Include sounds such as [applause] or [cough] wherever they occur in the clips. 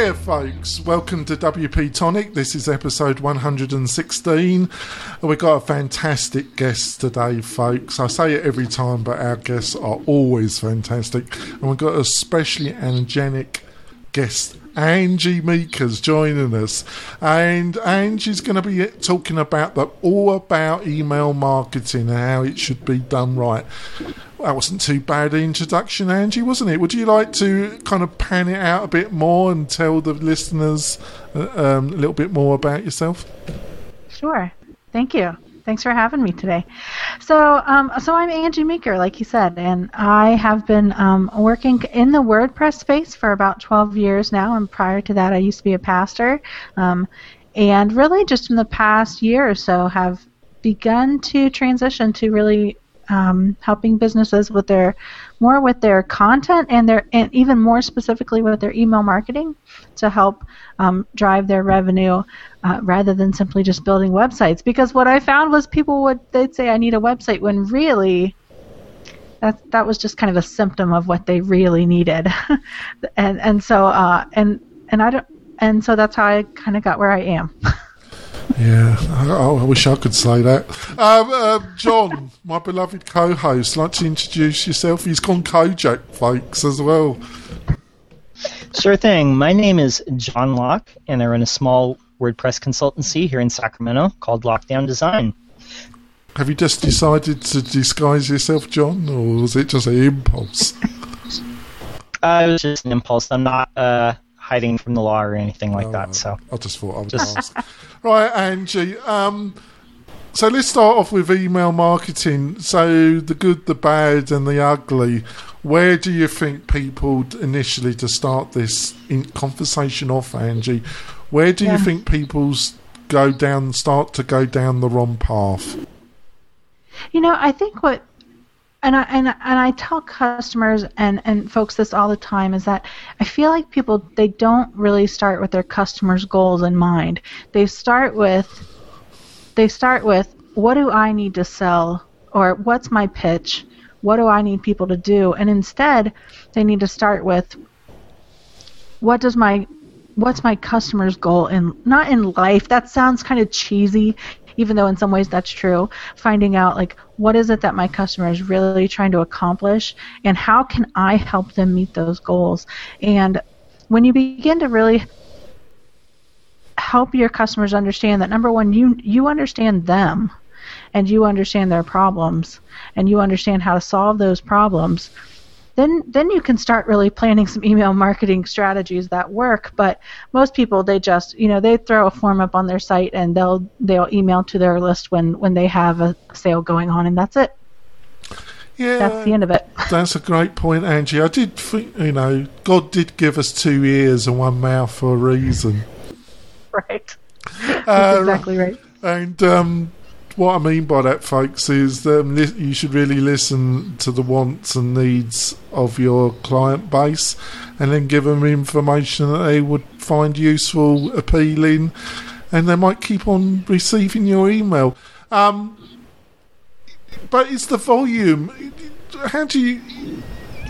there, folks. Welcome to WP Tonic. This is episode 116. We've got a fantastic guest today, folks. I say it every time, but our guests are always fantastic. And we've got a especially angelic guest Angie Meekers joining us. And Angie's going to be talking about the all about email marketing and how it should be done right. That wasn't too bad an introduction, Angie, wasn't it? Would you like to kind of pan it out a bit more and tell the listeners uh, um, a little bit more about yourself? Sure. Thank you. Thanks for having me today. So, um, so I'm Angie Meeker, like you said, and I have been um, working in the WordPress space for about 12 years now. And prior to that, I used to be a pastor, um, and really just in the past year or so have begun to transition to really um, helping businesses with their more with their content and their and even more specifically with their email marketing to help um, drive their revenue uh, rather than simply just building websites. Because what I found was people would they'd say I need a website when really that that was just kind of a symptom of what they really needed, [laughs] and and so uh, and and I don't and so that's how I kind of got where I am. [laughs] Yeah, I, I, wish I could say that. Um, uh, John, my beloved co-host, like to introduce yourself. He's gone Kojak, folks, as well. Sure thing. My name is John Locke, and I run a small WordPress consultancy here in Sacramento called Lockedown Design. Have you just decided to disguise yourself, John, or was it just an impulse? [laughs] uh, it was just an impulse. I'm not uh, hiding from the law or anything like oh, that. So I just thought I would just ask. right, Angie. Um, so let's start off with email marketing. So the good, the bad, and the ugly. Where do you think people initially to start this conversation off, Angie? Where do yeah. you think people go down, start to go down the wrong path? You know, I think what and I and, and I tell customers and, and folks this all the time is that I feel like people they don't really start with their customers' goals in mind. They start with they start with what do I need to sell or what's my pitch? What do I need people to do? And instead they need to start with what does my what's my customer's goal in not in life that sounds kind of cheesy even though in some ways that's true, finding out like what is it that my customer is really trying to accomplish and how can I help them meet those goals. And when you begin to really help your customers understand that number one you you understand them and you understand their problems and you understand how to solve those problems then then you can start really planning some email marketing strategies that work. But most people they just you know they throw a form up on their site and they'll they'll email to their list when when they have a sale going on and that's it. Yeah, that's the end of it. [laughs] That's a great point, Angie. I did, think, you know, God did give us two ears and one mouth for a reason. [laughs] Right. Uh, [laughs] exactly right. And um, what I mean by that, folks, is um, li- you should really listen to the wants and needs of your client base, and then give them information that they would find useful, appealing, and they might keep on receiving your email. Um, but it's the volume. How do you?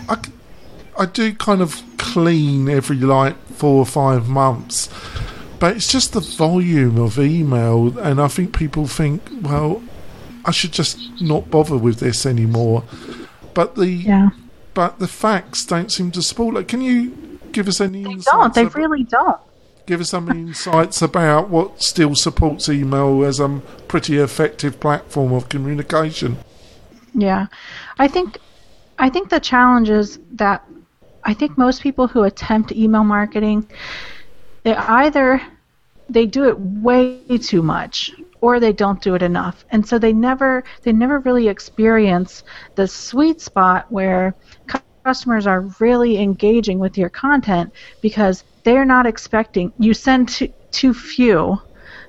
I, I do kind of clean every like four or five months but it's just the volume of email, and I think people think, well, I should just not bother with this anymore. But the yeah. but the facts don't seem to support it. Can you give us any? They don't. They about, really don't. Give us some insights about what still supports email as a pretty effective platform of communication. Yeah, I think I think the challenge is that I think most people who attempt email marketing they either they do it way too much or they don't do it enough. And so they never they never really experience the sweet spot where customers are really engaging with your content because they're not expecting you send too, too few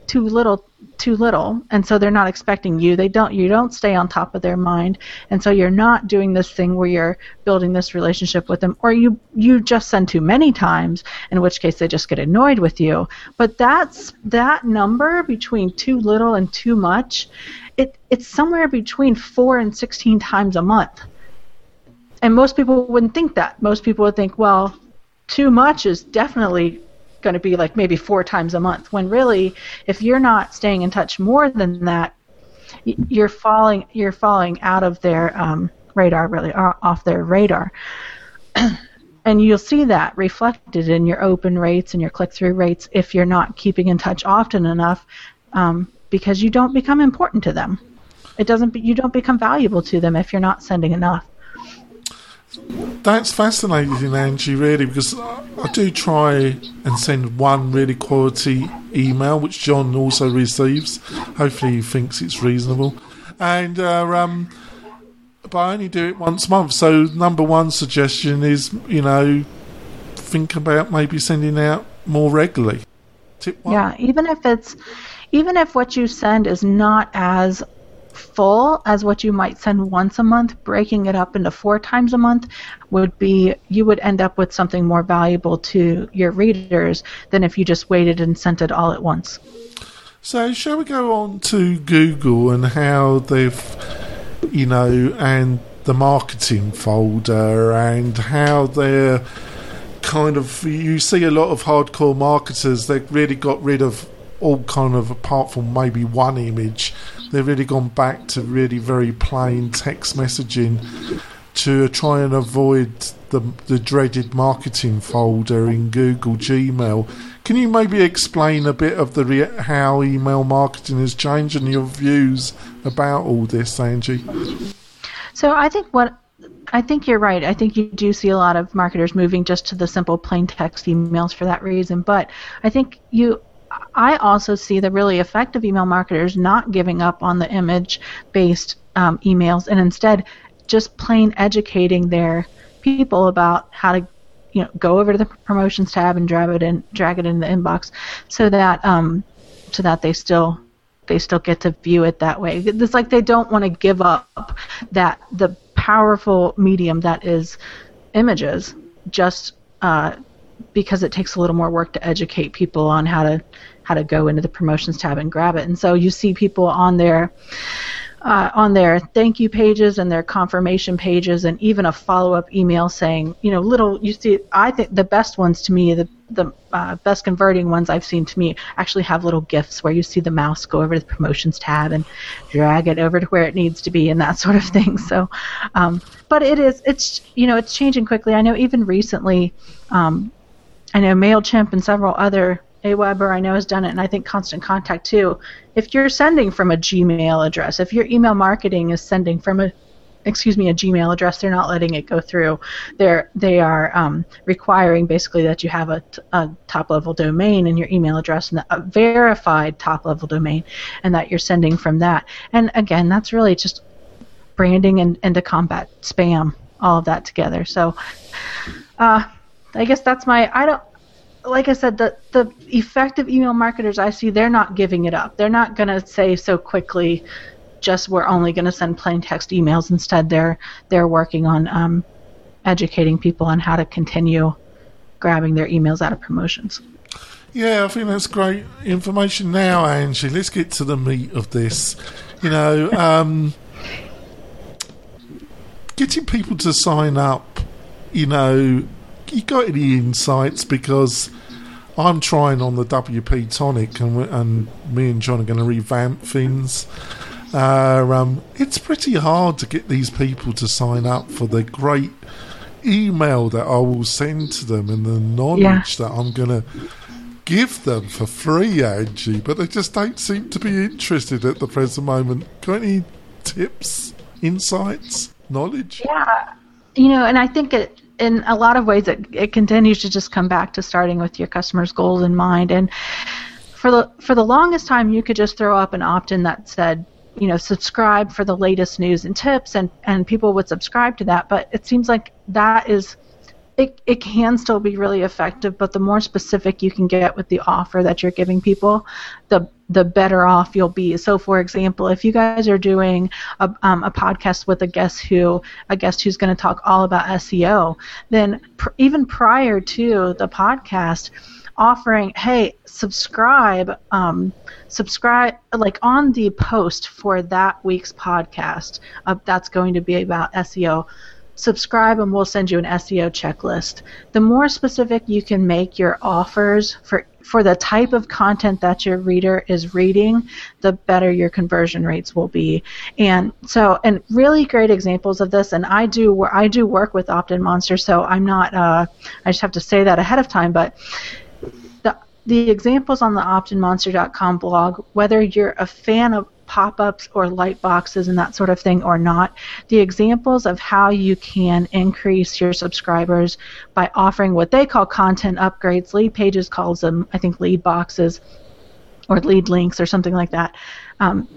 too little too little and so they're not expecting you. They don't you don't stay on top of their mind and so you're not doing this thing where you're building this relationship with them or you you just send too many times in which case they just get annoyed with you. But that's that number between too little and too much it it's somewhere between 4 and 16 times a month. And most people wouldn't think that. Most people would think well too much is definitely going to be like maybe four times a month. When really, if you're not staying in touch more than that, you're falling you're falling out of their um, radar, really off their radar. [clears throat] and you'll see that reflected in your open rates and your click-through rates if you're not keeping in touch often enough, um, because you don't become important to them. It doesn't. You don't become valuable to them if you're not sending enough. That's fascinating, Angie, really, because I do try and send one really quality email, which John also receives. Hopefully, he thinks it's reasonable. And, uh, um, but I only do it once a month. So, number one suggestion is, you know, think about maybe sending out more regularly. Yeah, even if it's, even if what you send is not as full as what you might send once a month, breaking it up into four times a month would be you would end up with something more valuable to your readers than if you just waited and sent it all at once. So, shall we go on to Google and how they've, you know, and the marketing folder and how they're kind of you see a lot of hardcore marketers they've really got rid of all kind of apart from maybe one image they've really gone back to really very plain text messaging to try and avoid the, the dreaded marketing folder in Google Gmail. Can you maybe explain a bit of the re- how email marketing has changed and your views about all this, Angie? So I think what I think you're right. I think you do see a lot of marketers moving just to the simple plain text emails for that reason. But I think you I also see the really effective email marketers not giving up on the image based um, emails and instead just plain educating their people about how to you know go over to the promotions tab and drag it in drag it in the inbox so that um, so that they still they still get to view it that way. It's like they don't want to give up that the powerful medium that is images just uh, because it takes a little more work to educate people on how to how to go into the promotions tab and grab it. And so you see people on their uh, on their thank you pages and their confirmation pages, and even a follow up email saying, you know, little. You see, I think the best ones to me, the the uh, best converting ones I've seen to me, actually have little GIFs where you see the mouse go over to the promotions tab and drag it over to where it needs to be, and that [laughs] sort of thing. So, um, but it is, it's you know, it's changing quickly. I know even recently. Um, I know MailChimp and several other Aweber I know has done it, and I think Constant Contact too. If you're sending from a Gmail address, if your email marketing is sending from a excuse me, a Gmail address, they're not letting it go through. They're they are um, requiring basically that you have a, a top level domain in your email address and a verified top level domain, and that you're sending from that. And again, that's really just branding and, and to combat spam, all of that together. So. Uh, I guess that's my I don't like I said the the effective email marketers I see they're not giving it up. They're not going to say so quickly just we're only going to send plain text emails. Instead, they're they're working on um, educating people on how to continue grabbing their emails out of promotions. Yeah, I think that's great information. Now, Angie, let's get to the meat of this. You know, um, getting people to sign up. You know, you got any insights? Because I'm trying on the WP tonic, and, and me and John are going to revamp things. Uh, um, it's pretty hard to get these people to sign up for the great email that I will send to them and the knowledge yeah. that I'm going to give them for free, Angie. But they just don't seem to be interested at the present moment. Got any tips, insights, knowledge? Yeah, you know, and I think it in a lot of ways, it, it continues to just come back to starting with your customer's goals in mind. And for the for the longest time, you could just throw up an opt-in that said, you know, subscribe for the latest news and tips, and and people would subscribe to that. But it seems like that is it, it can still be really effective, but the more specific you can get with the offer that you're giving people, the the better off you'll be. So, for example, if you guys are doing a, um, a podcast with a guest who a guest who's going to talk all about SEO, then pr- even prior to the podcast, offering, hey, subscribe, um, subscribe, like on the post for that week's podcast, uh, that's going to be about SEO subscribe and we'll send you an SEO checklist. The more specific you can make your offers for for the type of content that your reader is reading, the better your conversion rates will be. And so, and really great examples of this. And I do where I do work with OptinMonster, so I'm not. Uh, I just have to say that ahead of time. But the the examples on the optinmonster.com blog, whether you're a fan of pop-ups or light boxes and that sort of thing or not. The examples of how you can increase your subscribers by offering what they call content upgrades Leadpages calls them i think lead boxes or lead links or something like that um,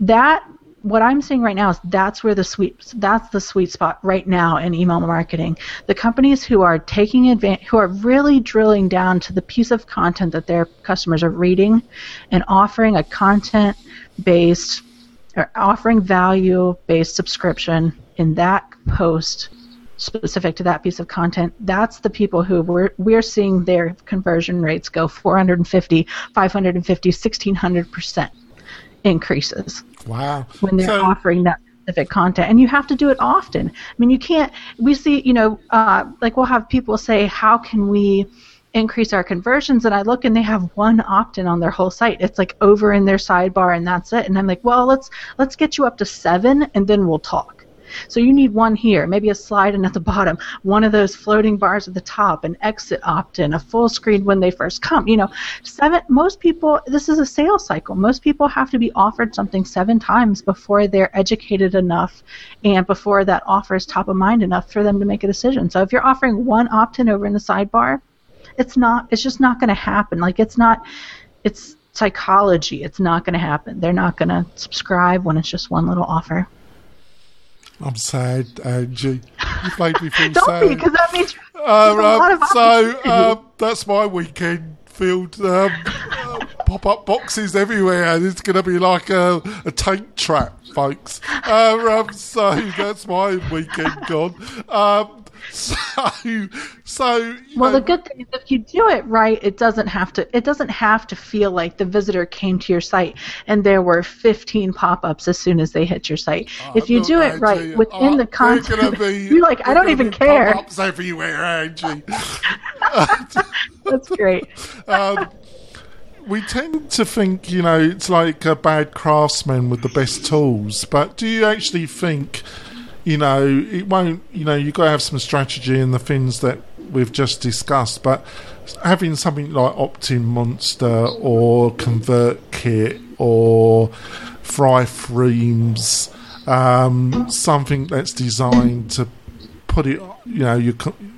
that what I'm seeing right now is that's where the sweet that's the sweet spot right now in email marketing. The companies who are taking advantage, who are really drilling down to the piece of content that their customers are reading, and offering a content based or offering value based subscription in that post specific to that piece of content that's the people who we're, we're seeing their conversion rates go 450 550 1600% increases wow. When they're So- offering that specific content and you have to do it often. I mean you can't we see you know uh, like we'll have people say how can we increase our conversions? And i look and they have one opt-in on their whole site. It's like over in their sidebar and that's it. And i'm like well let's let's get you up to seven and then we'll talk so you need one here, maybe a slide in at the bottom, one of those floating bars at the top, an exit opt-in, a full screen when they first come. You know, seven. Most people, this is a sales cycle. Most people have to be offered something seven times before they're educated enough, and before that offer is top of mind enough for them to make a decision. So if you're offering one opt-in over in the sidebar, it's not. It's just not going to happen. Like it's not. It's psychology. It's not going to happen. They're not going to subscribe when it's just one little offer. I'm sad, Angie. You've made me feel [laughs] Don't sad. because that means Uh, there's a lot um, of so um, that's my weekend filled um, uh, pop-up boxes everywhere, and it's going to be like a, a tank trap, folks. Uh, um, so that's my weekend gone. [laughs] So, so Well, know, the good thing is if you do it right, it doesn't have to. It doesn't have to feel like the visitor came to your site and there were 15 pop-ups as soon as they hit your site. if you do it right within uh, the content, be, [laughs] you're like, I don't even care. Pop-ups everywhere, Angie. [laughs] That's great. um, we tend to think, you know, it's like a bad craftsman with the best tools. But do you actually think, you know, it won't, you know, you've got to have some strategy in the things that we've just discussed. But having something like OptinMonster or ConvertKit or Thrive Themes, um, something that's designed to put it, you know, your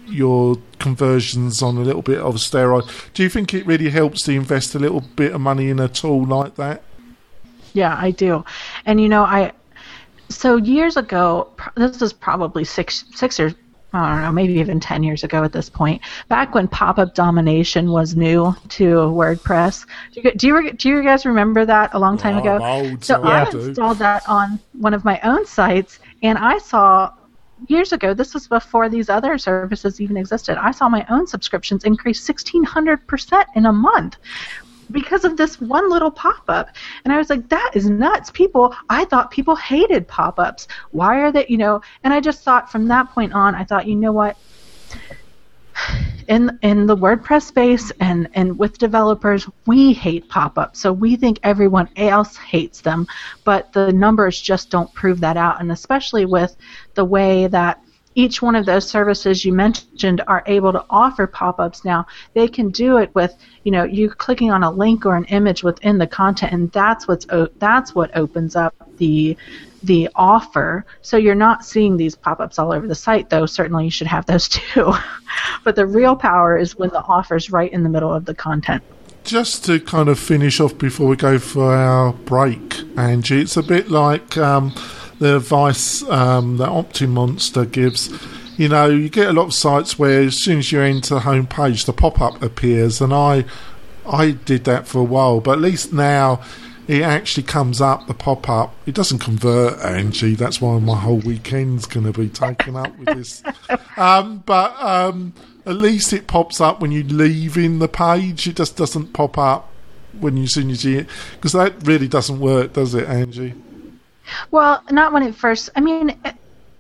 your conversions on a little bit of steroid. Do you think it really helps to invest a little bit of money in a tool like that? Yeah, I do. And you know, I so years ago, this was probably six six or I don't know, maybe even ten years ago at this point. Back when pop-up domination was new to WordPress, do you, do you do you guys remember that a long time ago? So I installed that on one of my own sites, and I saw years ago. This was before these other services even existed. I saw my own subscriptions increase sixteen hundred percent in a month because of this one little pop-up. And i was like that is nuts. People i thought people hated pop-ups. Why are they you know? And i just thought from that point on i thought you know what? In in the WordPress space and and with developers, we hate pop-ups. So we think everyone else hates them, but the numbers just don't prove that out. And especially with the way that each one of those services you mentioned are able to offer pop-ups now, they can do it with you know you clicking on a link or an image within the content, and that's what's that's what opens up the the offer. So you're not seeing these pop-ups all over the site, though. Certainly, you should have those [laughs] too. but the real power is when the offer's right in the middle of the content. Just to kind of finish off before we go for our break, Angie, it's a bit like um, the advice um, that OptinMonster gives. You know, you get a lot of sites where as soon as you enter the home page, the pop up appears, and I, I did that for a while, but at least now it actually comes up the pop up. It doesn't convert, Angie. That's why my whole weekend's going to be taken up with this. [laughs] Um, but um, at least it pops up when you leave in the page. It just doesn't pop up when you as soon as you because that really doesn't work, does it, Angie? Well, not when it first. I mean, it,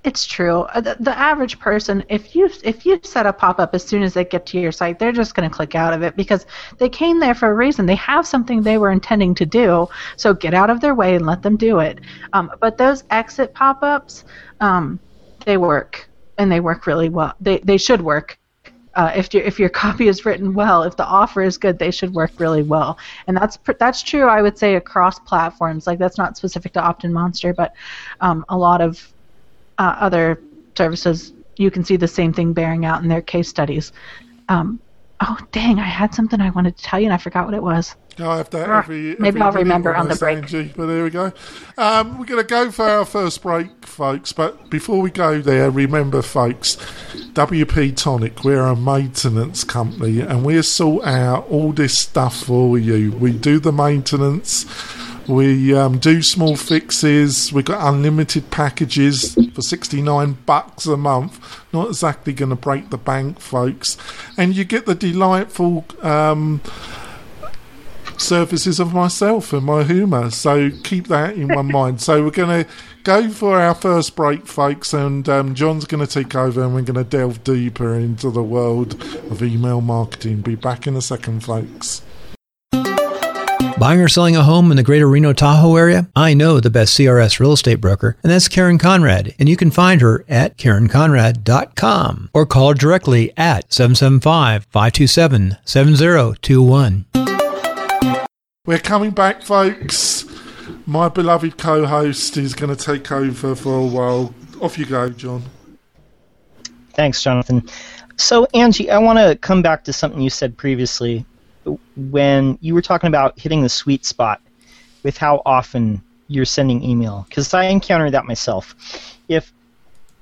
it's true. Uh, the, the average person, if you if you set a pop up as soon as they get to your site, they're just going to click out of it because they came there for a reason. They have something they were intending to do. So get out of their way and let them do it. Um, but those exit pop ups, um, they work and they work really well. They they should work. Uh, if your if your [laughs] copy is written well, if the offer is good, they should work really well, and that's that's true. I would say across platforms. Like that's not specific to OptinMonster, but um, a lot of uh, other services, you can see the same thing bearing out in their case studies. Um, oh, dang, I had something I wanted to tell you and I forgot what it was. I have that every, Maybe every I'll remember on the break. Angie, but there we go. Um, we're going to go for our first break, folks. But before we go there, remember, folks, WP Tonic, we're a maintenance company and we sort out all this stuff for you. We do the maintenance we um, do small fixes. We've got unlimited packages for 69 bucks a month. Not exactly going to break the bank, folks. And you get the delightful um, services of myself and my humour. So keep that in one [laughs] mind. So we're going to go for our first break, folks, and um, John's going to take over and we're going to delve deeper into the world of email marketing. Be back in a second, folks. Buying or selling a home in the greater Reno Tahoe area? I know the best CRS real estate broker, and that's Karen Conrad. And you can find her at KarenConrad.com or call her directly at 775 527 7021. We're coming back, folks. My beloved co host is going to take over for a while. Off you go, John. Thanks, Jonathan. So, Angie, I want to come back to something you said previously when you were talking about hitting the sweet spot with how often you're sending email, because I encountered that myself. If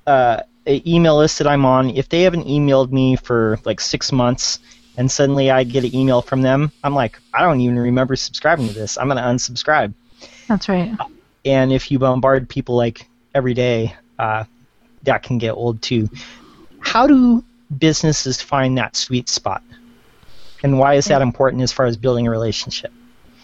uh, an email list that I'm on, if they haven't emailed me for like six months, and suddenly I get an email from them, I'm like, I don't even remember subscribing to this. I'm going to unsubscribe. That's right. And if you bombard people like every day, uh, that can get old too. How do businesses find that sweet spot? and why is that important as far as building a relationship?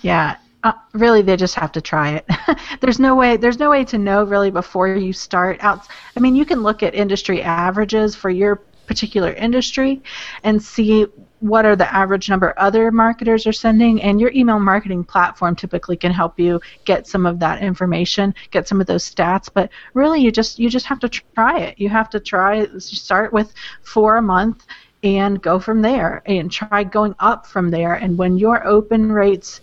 Yeah, uh, really, they just have to try it. [laughs] there's no way. There's no way to know really before you start out. I mean, you can look at industry averages for your particular industry and see what are the average number other marketers are sending and your email marketing platform typically can help you get some of that information get some of those stats but really you just you just have to try it you have to try start with four a month and go from there and try going up from there. And when your open rates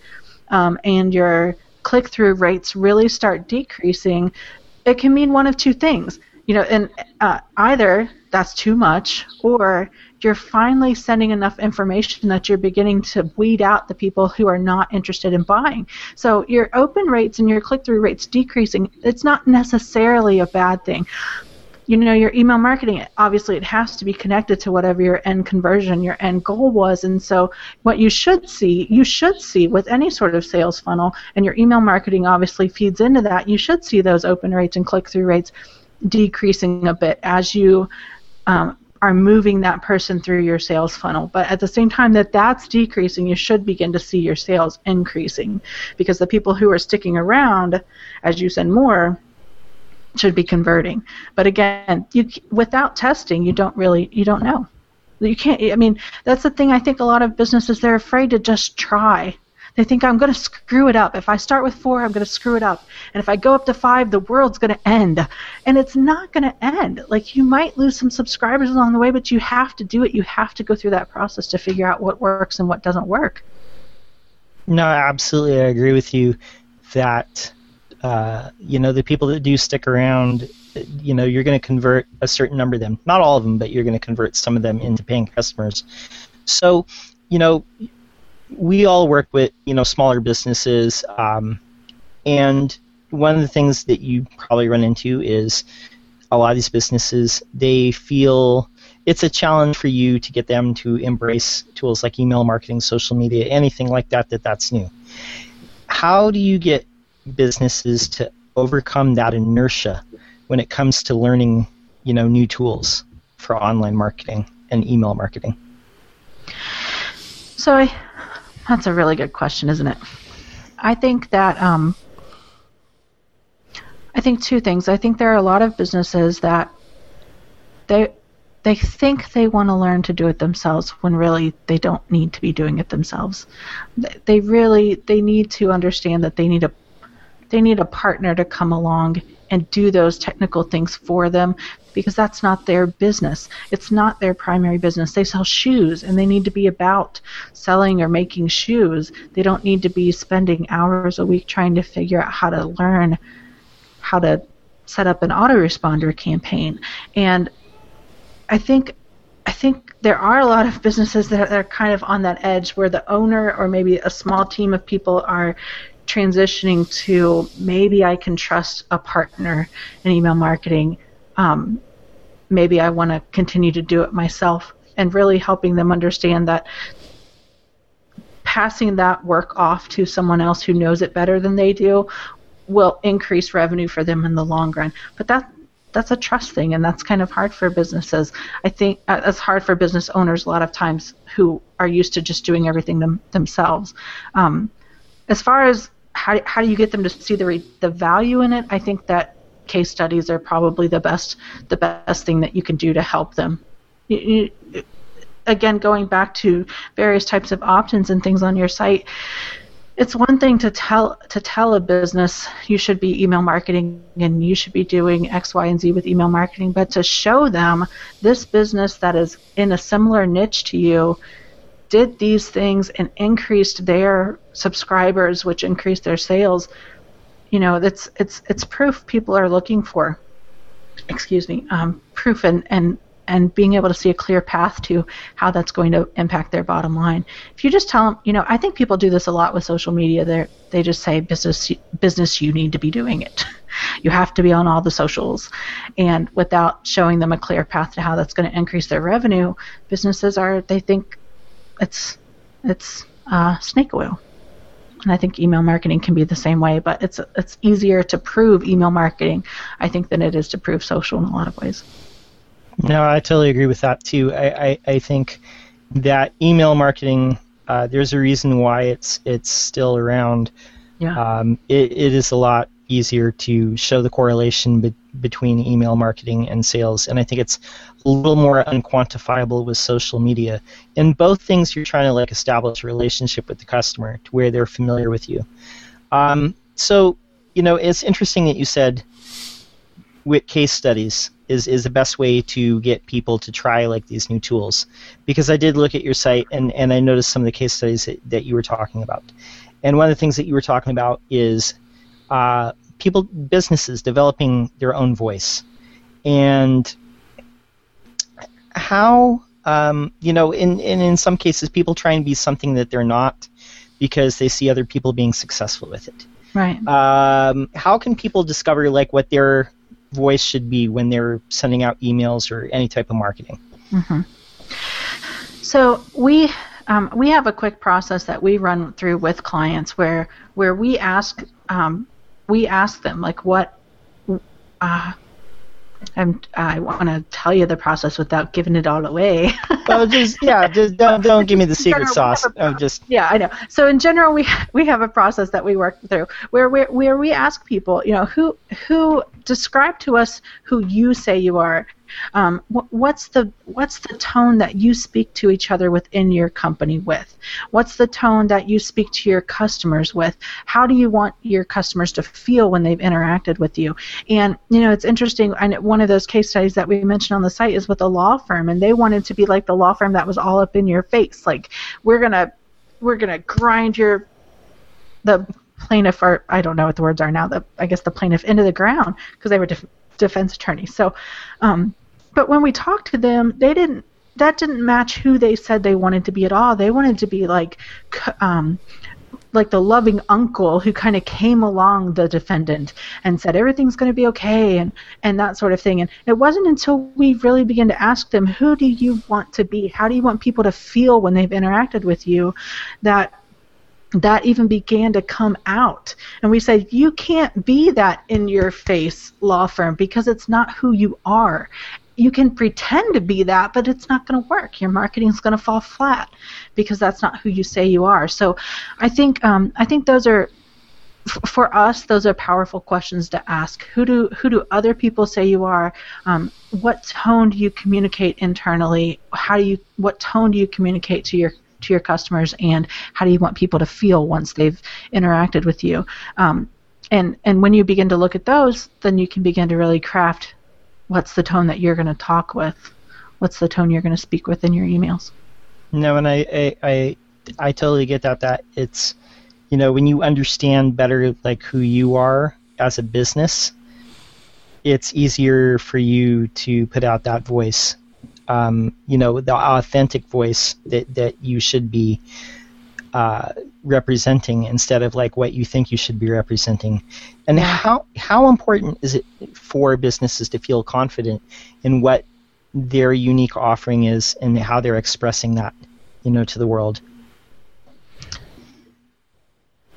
um, and your click through rates really start decreasing, it can mean one of two things. You know, and uh, either that's too much, or you're finally sending enough information that you're beginning to weed out the people who are not interested in buying. So your open rates and your click through rates decreasing, it's not necessarily a bad thing you know your email marketing obviously it has to be connected to whatever your end conversion your end goal was and so what you should see you should see with any sort of sales funnel and your email marketing obviously feeds into that you should see those open rates and click-through rates decreasing a bit as you um, are moving that person through your sales funnel. But at the same time that that's decreasing, you should begin to see your sales increasing because the people who are sticking around as you send more should be converting. But again, you without testing, you don't really you don't know. You can't. I mean, that's the thing. I think a lot of businesses they're afraid to just try. They think I'm going to screw it up. If I start with four, I'm going to screw it up. And if I go up to five, the world's going to end. And it's not going to end. Like you might lose some subscribers along the way, but you have to do it. You have to go through that process to figure out what works and what doesn't work. No, absolutely, I agree with you that uh, you know, the people that do stick around, you know, you're going to convert a certain number of them. Not all of them, but you're going to convert some of them into paying customers. So, you know, we all work with, you know, smaller businesses, um, and one of the things that you probably run into is a lot of these businesses, they feel it's a challenge for you to get them to embrace tools like email marketing, social media, anything like that, that that's new. How do you get businesses to overcome that inertia when it comes to learning, you know, new tools for online marketing and email marketing? So that's a really good question, isn't it? I think that um, I think two things. I think there are a lot of businesses that they they think they want to learn to do it themselves when really they don't need to be doing it themselves. They really they need to understand that they need a they need a partner to come along and do those technical things for them because that's not their business. It's not their primary business. They sell shoes and they need to be about selling or making shoes. They don't need to be spending hours a week trying to figure out how to learn how to set up an autoresponder campaign. And I think I think there are a lot of businesses that are kind of on that edge where the owner or maybe a small team of people are transitioning to maybe I can trust a partner in email marketing. Um, maybe I want to continue to do it myself and really helping them understand that passing that work off to someone else who knows it better than they do will increase revenue for them in the long run. But that that's a trust thing, and that's kind of hard for businesses. I think uh, it's hard for business owners a lot of times who are used to just doing everything them, themselves. Um, as far as how, how do you get them to see the re- the value in it? I think that case studies are probably the best the best thing that you can do to help them. You, you, again, going back to various types of opt-ins and things on your site, it's one thing to tell to tell a business you should be email marketing and you should be doing X, Y, and Z with email marketing, but to show them this business that is in a similar niche to you did these things and increased their subscribers, which increased their sales, you know, that's it's it's proof people are looking for. Excuse me, um, proof and and and being able to see a clear path to how that's going to impact their bottom line. If you just tell them, you know, I think people do this a lot with social media. They they just say business business you need to be doing it. [laughs] you have to be on all the socials, and without showing them a clear path to how that's going to increase their revenue, businesses are they think it's it's uh, snake oil. And I think email marketing can be the same way, but it's it's easier to prove email marketing, I think, than it is to prove social in a lot of ways. No, I totally agree with that too. I, I, I think that email marketing, uh, there's a reason why it's it's still around. Yeah. Um, it, it is a lot easier to show the correlation be- between email marketing and sales, and I think it's a little more unquantifiable with social media. In both things, you're trying to like establish a relationship with the customer to where they're familiar with you. Um, so, you know, it's interesting that you said with case studies is, is the best way to get people to try like these new tools because I did look at your site and, and I noticed some of the case studies that, that you were talking about. And one of the things that you were talking about is uh, people, businesses developing their own voice. And how, um, you know, in, in, in some cases, people try and be something that they're not because they see other people being successful with it. Right. Um, how can people discover like what their voice should be when they're sending out emails or any type of marketing? Mm-hmm. So we um, we have a quick process that we run through with clients where where we ask um, we ask them like what uh, I'm, I want to tell you the process without giving it all away. [laughs] well, just yeah, just don't don't give me the secret sauce. Oh, just yeah, I know. So in general, we we have a process that we work through where we where we ask people, you know, who who describe to us who you say you are. Um, wh- what's the what's the tone that you speak to each other within your company with? What's the tone that you speak to your customers with? How do you want your customers to feel when they've interacted with you? And you know, it's interesting. And one of those case studies that we mentioned on the site is with a law firm, and they wanted to be like the law firm that was all up in your face. Like we're gonna we're gonna grind your the plaintiff or I don't know what the words are now. The I guess the plaintiff into the ground because they were def- defense attorney. So, um, but when we talked to them, they didn't. That didn't match who they said they wanted to be at all. They wanted to be like, um, like the loving uncle who kind of came along the defendant and said everything's going to be okay and and that sort of thing. And it wasn't until we really began to ask them, who do you want to be? How do you want people to feel when they've interacted with you? That that even began to come out. And we said, you can't be that in your face law firm because it's not who you are. You can pretend to be that, but it's not going to work. Your marketing is going to fall flat because that's not who you say you are. So, I think um, I think those are for us, those are powerful questions to ask. Who do who do other people say you are? Um, what tone do you communicate internally? How do you what tone do you communicate to your to your customers, and how do you want people to feel once they've interacted with you? Um, and and when you begin to look at those, then you can begin to really craft what's the tone that you're going to talk with, what's the tone you're going to speak with in your emails. No, and I, I, I, I totally get that. That it's, you know, when you understand better like who you are as a business, it's easier for you to put out that voice. Um, you know, the authentic voice that that you should be uh, representing instead of like what you think you should be representing. And how how important is it for businesses to feel confident in what their unique offering is and how they're expressing that, you know, to the world?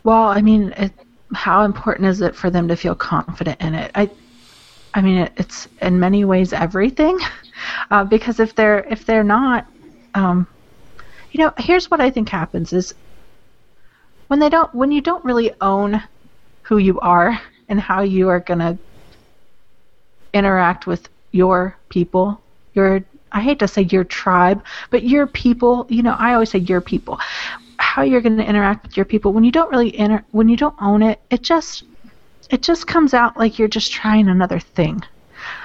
Well, I mean, it, how important is it for them to feel confident in it? I, I mean, it, it's in many ways everything, [laughs] uh, because if they're if they're not, um, you know, here's what I think happens is when they don't when you don't really own who you are and how you are gonna interact with your people, your I hate to say your tribe, but your people, you know, I always say your people. How you're going to interact with your people when you don't really inter- when you don't own it, it just it just comes out like you're just trying another thing.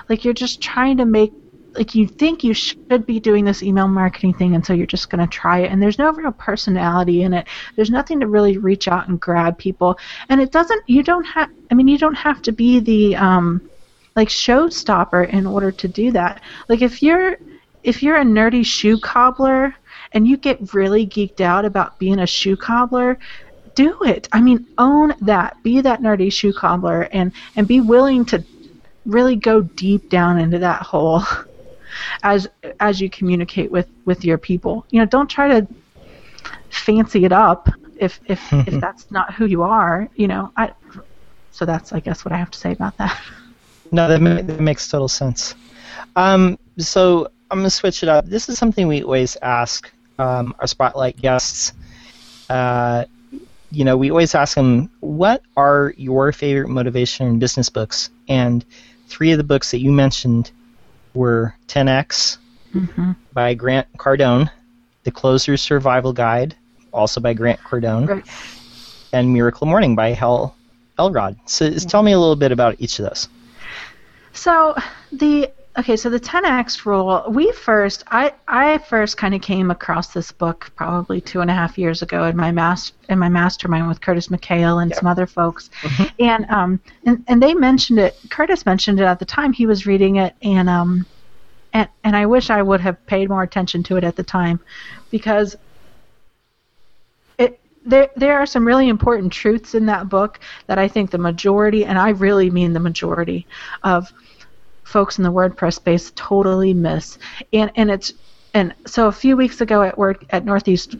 Like you're just trying to make like you think you should be doing this email marketing thing and so you're just going to try it and there's no real personality in it. There's nothing to really reach out and grab people. And it doesn't you don't have i mean you don't have to be the um like showstopper in order to do that. Like if you're if you're a nerdy shoe cobbler and you get really geeked out about being a shoe cobbler do it i mean own that be that nerdy shoe cobbler and and be willing to really go deep down into that hole [laughs] as as you communicate with with your people. You know, don't try to fancy it up if if [laughs] if that's not who you are. You know, I. So that's I guess what I have to say about that. [laughs] No, that, ma- that makes total sense. Um, so I'm gonna switch it up. This is something we always ask um, our spotlight guests. Uh, you know, we always ask them, "What are your favorite motivation and business books?" And three of the books that you mentioned were 10x Mm-hmm. by Grant Cardone, The Closer's Survival Guide, also by Grant Cardone, Right. and Miracle Morning by Hal Elrod. So just tell me a little bit about each of those. So the okay, so the 10x rule. We first, I I first kind of came across this book probably two and a half years ago in my mas in my mastermind with Curtis McHale and some other folks, and um and and they mentioned it. Curtis mentioned it at the time he was reading it, and um and and I wish I would have paid more attention to it at the time, because it there there are some really important truths in that book that I think the majority, and I really mean the majority of folks in the WordPress space totally miss. And and it's and so a few weeks ago at work at Northeast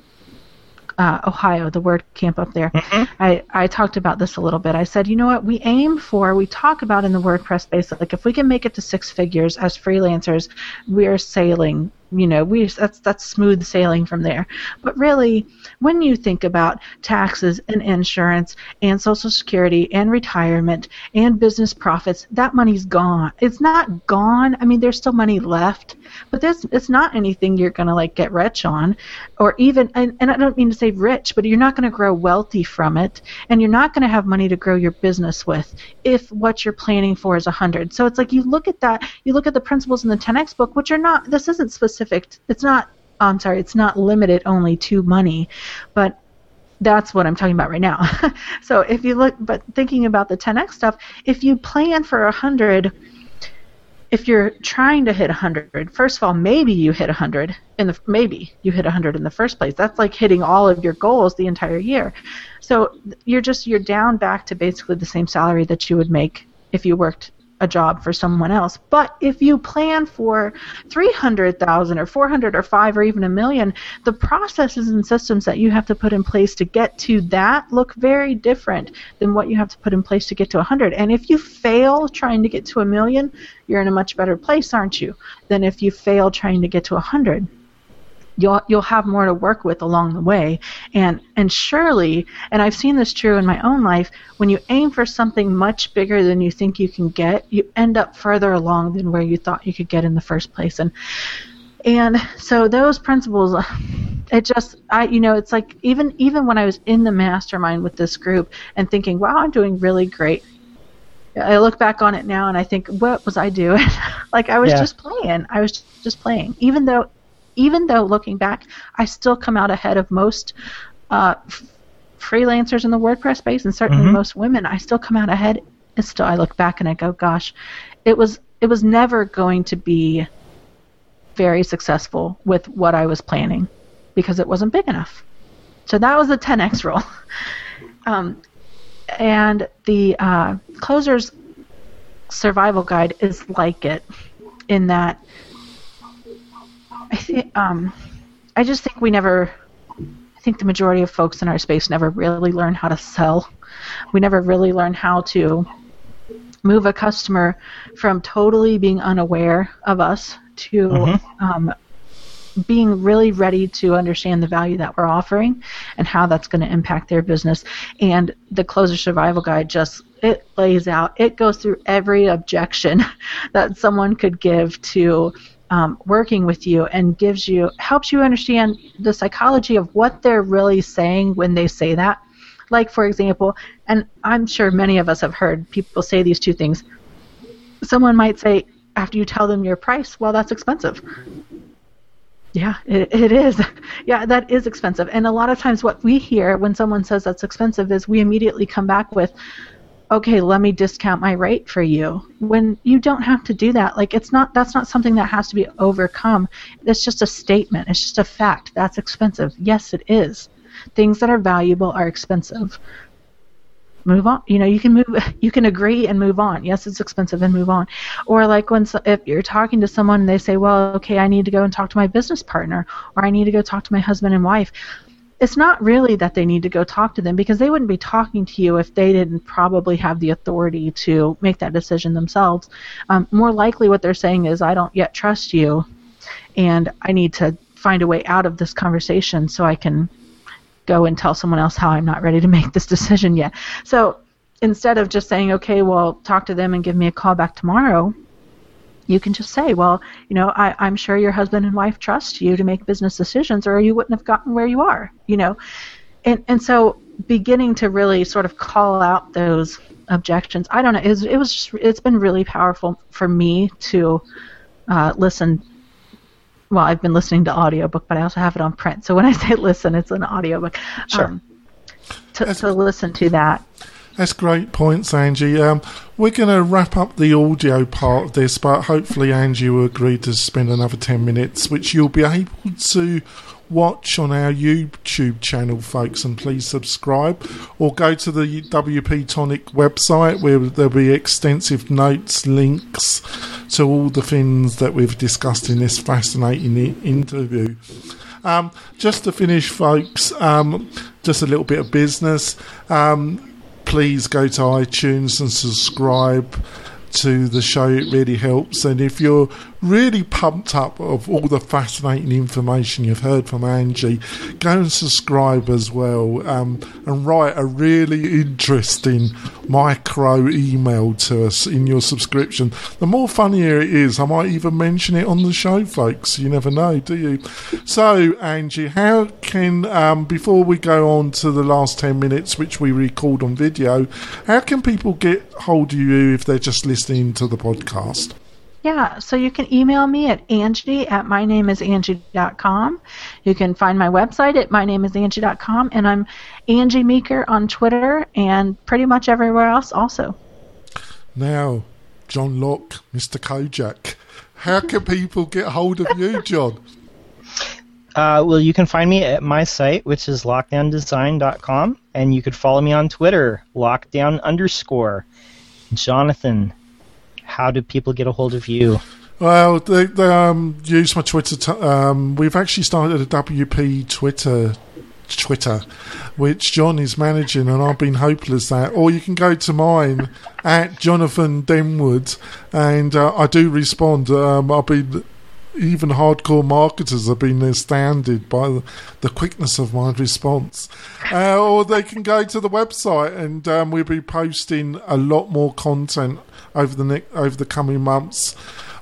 uh, Ohio, the word camp up there, I, I talked about this a little bit. I said, you know what, we aim for, we talk about in the WordPress space, like if we can make it to six figures as freelancers, we're sailing. You know, we that's that's smooth sailing from there. But really, when you think about taxes and insurance and Social Security and retirement and business profits, that money's gone. It's not gone. I mean, there's still money left, but this it's not anything you're gonna like get rich on, or even and, and I don't mean to say rich, but you're not gonna grow wealthy from it, and you're not gonna have money to grow your business with if what you're planning for is a hundred. So it's like you look at that, you look at the principles in the 10x book, which are not. This isn't specific. It's not. I'm sorry. It's not limited only to money, but that's what I'm talking about right now. [laughs] so if you look, but thinking about the 10x stuff, if you plan for a hundred, if you're trying to hit a hundred, first of all, maybe you hit a hundred in the maybe you hit a hundred in the first place. That's like hitting all of your goals the entire year. So you're just you're down back to basically the same salary that you would make if you worked a job for someone else. But if you plan for 300,000 or 400 or 5 or even a million, the processes and systems that you have to put in place to get to that look very different than what you have to put in place to get to 100. And if you fail trying to get to a million, you're in a much better place, aren't you, than if you fail trying to get to 100. you'll you'll have more to work with along the way and and surely and I've seen this true in my own life when you aim for something much bigger than you think you can get you end up further along than where you thought you could get in the first place and and so those principles [sighs] it just I you know it's like even even when I was in the mastermind with this group and thinking wow I'm doing really great I look back on it now and I think, what was I doing? [laughs] like I was yeah. just playing. I was just playing. Even though even though looking back, I still come out ahead of most uh, f- freelancers in the WordPress space, and certainly mm-hmm. most women. I still come out ahead. And still, I look back and I go, "Gosh, it was it was never going to be very successful with what I was planning because it wasn't big enough." So that was the 10x rule. [laughs] um, and the uh, closer's survival guide is like it in that I think um, I just think we never. I think the majority of folks in our space never really learn how to sell. We never really learn how to move a customer from totally being unaware of us to mm-hmm. um, being really ready to understand the value that we're offering and how that's going to impact their business. And the Closer Survival Guide just it lays out, it goes through every objection [laughs] that someone could give to um, working with you and gives you helps you understand the psychology of what they're really saying when they say that. Like for example, and I'm sure many of us have heard people say these two things. Someone might say after you tell them your price, well, that's expensive. Yeah, it, it is. [laughs] yeah, that is expensive. And a lot of times, what we hear when someone says that's expensive is we immediately come back with, okay, let me discount my rate for you. When you don't have to do that. Like it's not that's not something that has to be overcome. It's just a statement. It's just a fact. That's expensive. Yes, it is. Things that are valuable are expensive. Move on. You know, you can move you can agree and move on. Yes, it's expensive and move on. Or like when if you're talking to someone and they say, "Well, okay, I need to go and talk to my business partner or I need to go talk to my husband and wife." It's not really that they need to go talk to them because they wouldn't be talking to you if they didn't probably have the authority to make that decision themselves. Um, more likely, what they're saying is, I don't yet trust you, and I need to find a way out of this conversation so I can go and tell someone else how I'm not ready to make this [laughs] decision yet. So instead of just saying, okay, well, talk to them and give me a call back tomorrow, you can just say, well, you know, I, I'm sure your husband and wife trust you to make business decisions, or you wouldn't have gotten where you are, you know, and and so beginning to really sort of call out those objections. I don't know. It was, it was just, it's been really powerful for me to uh, listen. Well, I've been listening to audiobook, but I also have it on print. So when I say listen, it's an audiobook. Sure. Um, to, to listen to that. That's great points, Angie. Um, we're going to wrap up the audio part of this, but hopefully Angie will agree to spend another 10 minutes, which you'll be able to watch on our YouTube channel, folks, and please subscribe. Or go to the WP Tonic website where there'll be extensive notes, links to all the things that we've discussed in this fascinating interview. Um, just to finish, folks, um, just a little bit of business. Um, please go to iTunes and subscribe to the show. It really helps. And if you're really pumped up of all the fascinating information you've heard from Angie, go and subscribe as well um, and write a really interesting micro email to us in your subscription. The more funnier it is, I might even mention it on the show, folks. You never know, do you? So, Angie, how can, um, before we go on to the last 10 minutes, which we record on video, how can people get hold of you if they're just listening to the podcast? Yeah, so you can email me at Angie at mynameisangie.com. You can find my website at mynameisangie.com, and I'm Angie Meeker on Twitter and pretty much everywhere else also. Now, John Locke, Mr. Kojak, how can people get hold of you, John? Uh, well, you can find me at my site, which is lockedowndesign.com, and you could follow me on Twitter, lockedown underscore. Jonathan, how do people get a hold of you? Well, they, they um, use my Twitter. T- um, we've actually started a WP Twitter Twitter, which John is managing, and I've been hopeless at. Or you can go to mine at Jonathan Denwood, and uh, I do respond. Um, I've been even hardcore marketers have been astounded by the, the quickness of my response. Uh, or they can go to the website, and um, we'll be posting a lot more content over the ne- over the coming months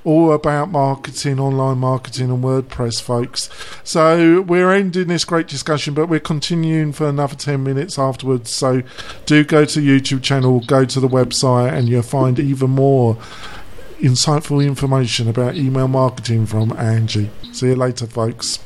all about marketing, online marketing, and WordPress, folks. So we're ending this great discussion, but we're continuing for another 10 minutes afterwards. So do go to YouTube channel, go to the website, and you'll find even more insightful information about email marketing from Angie. See you later, folks.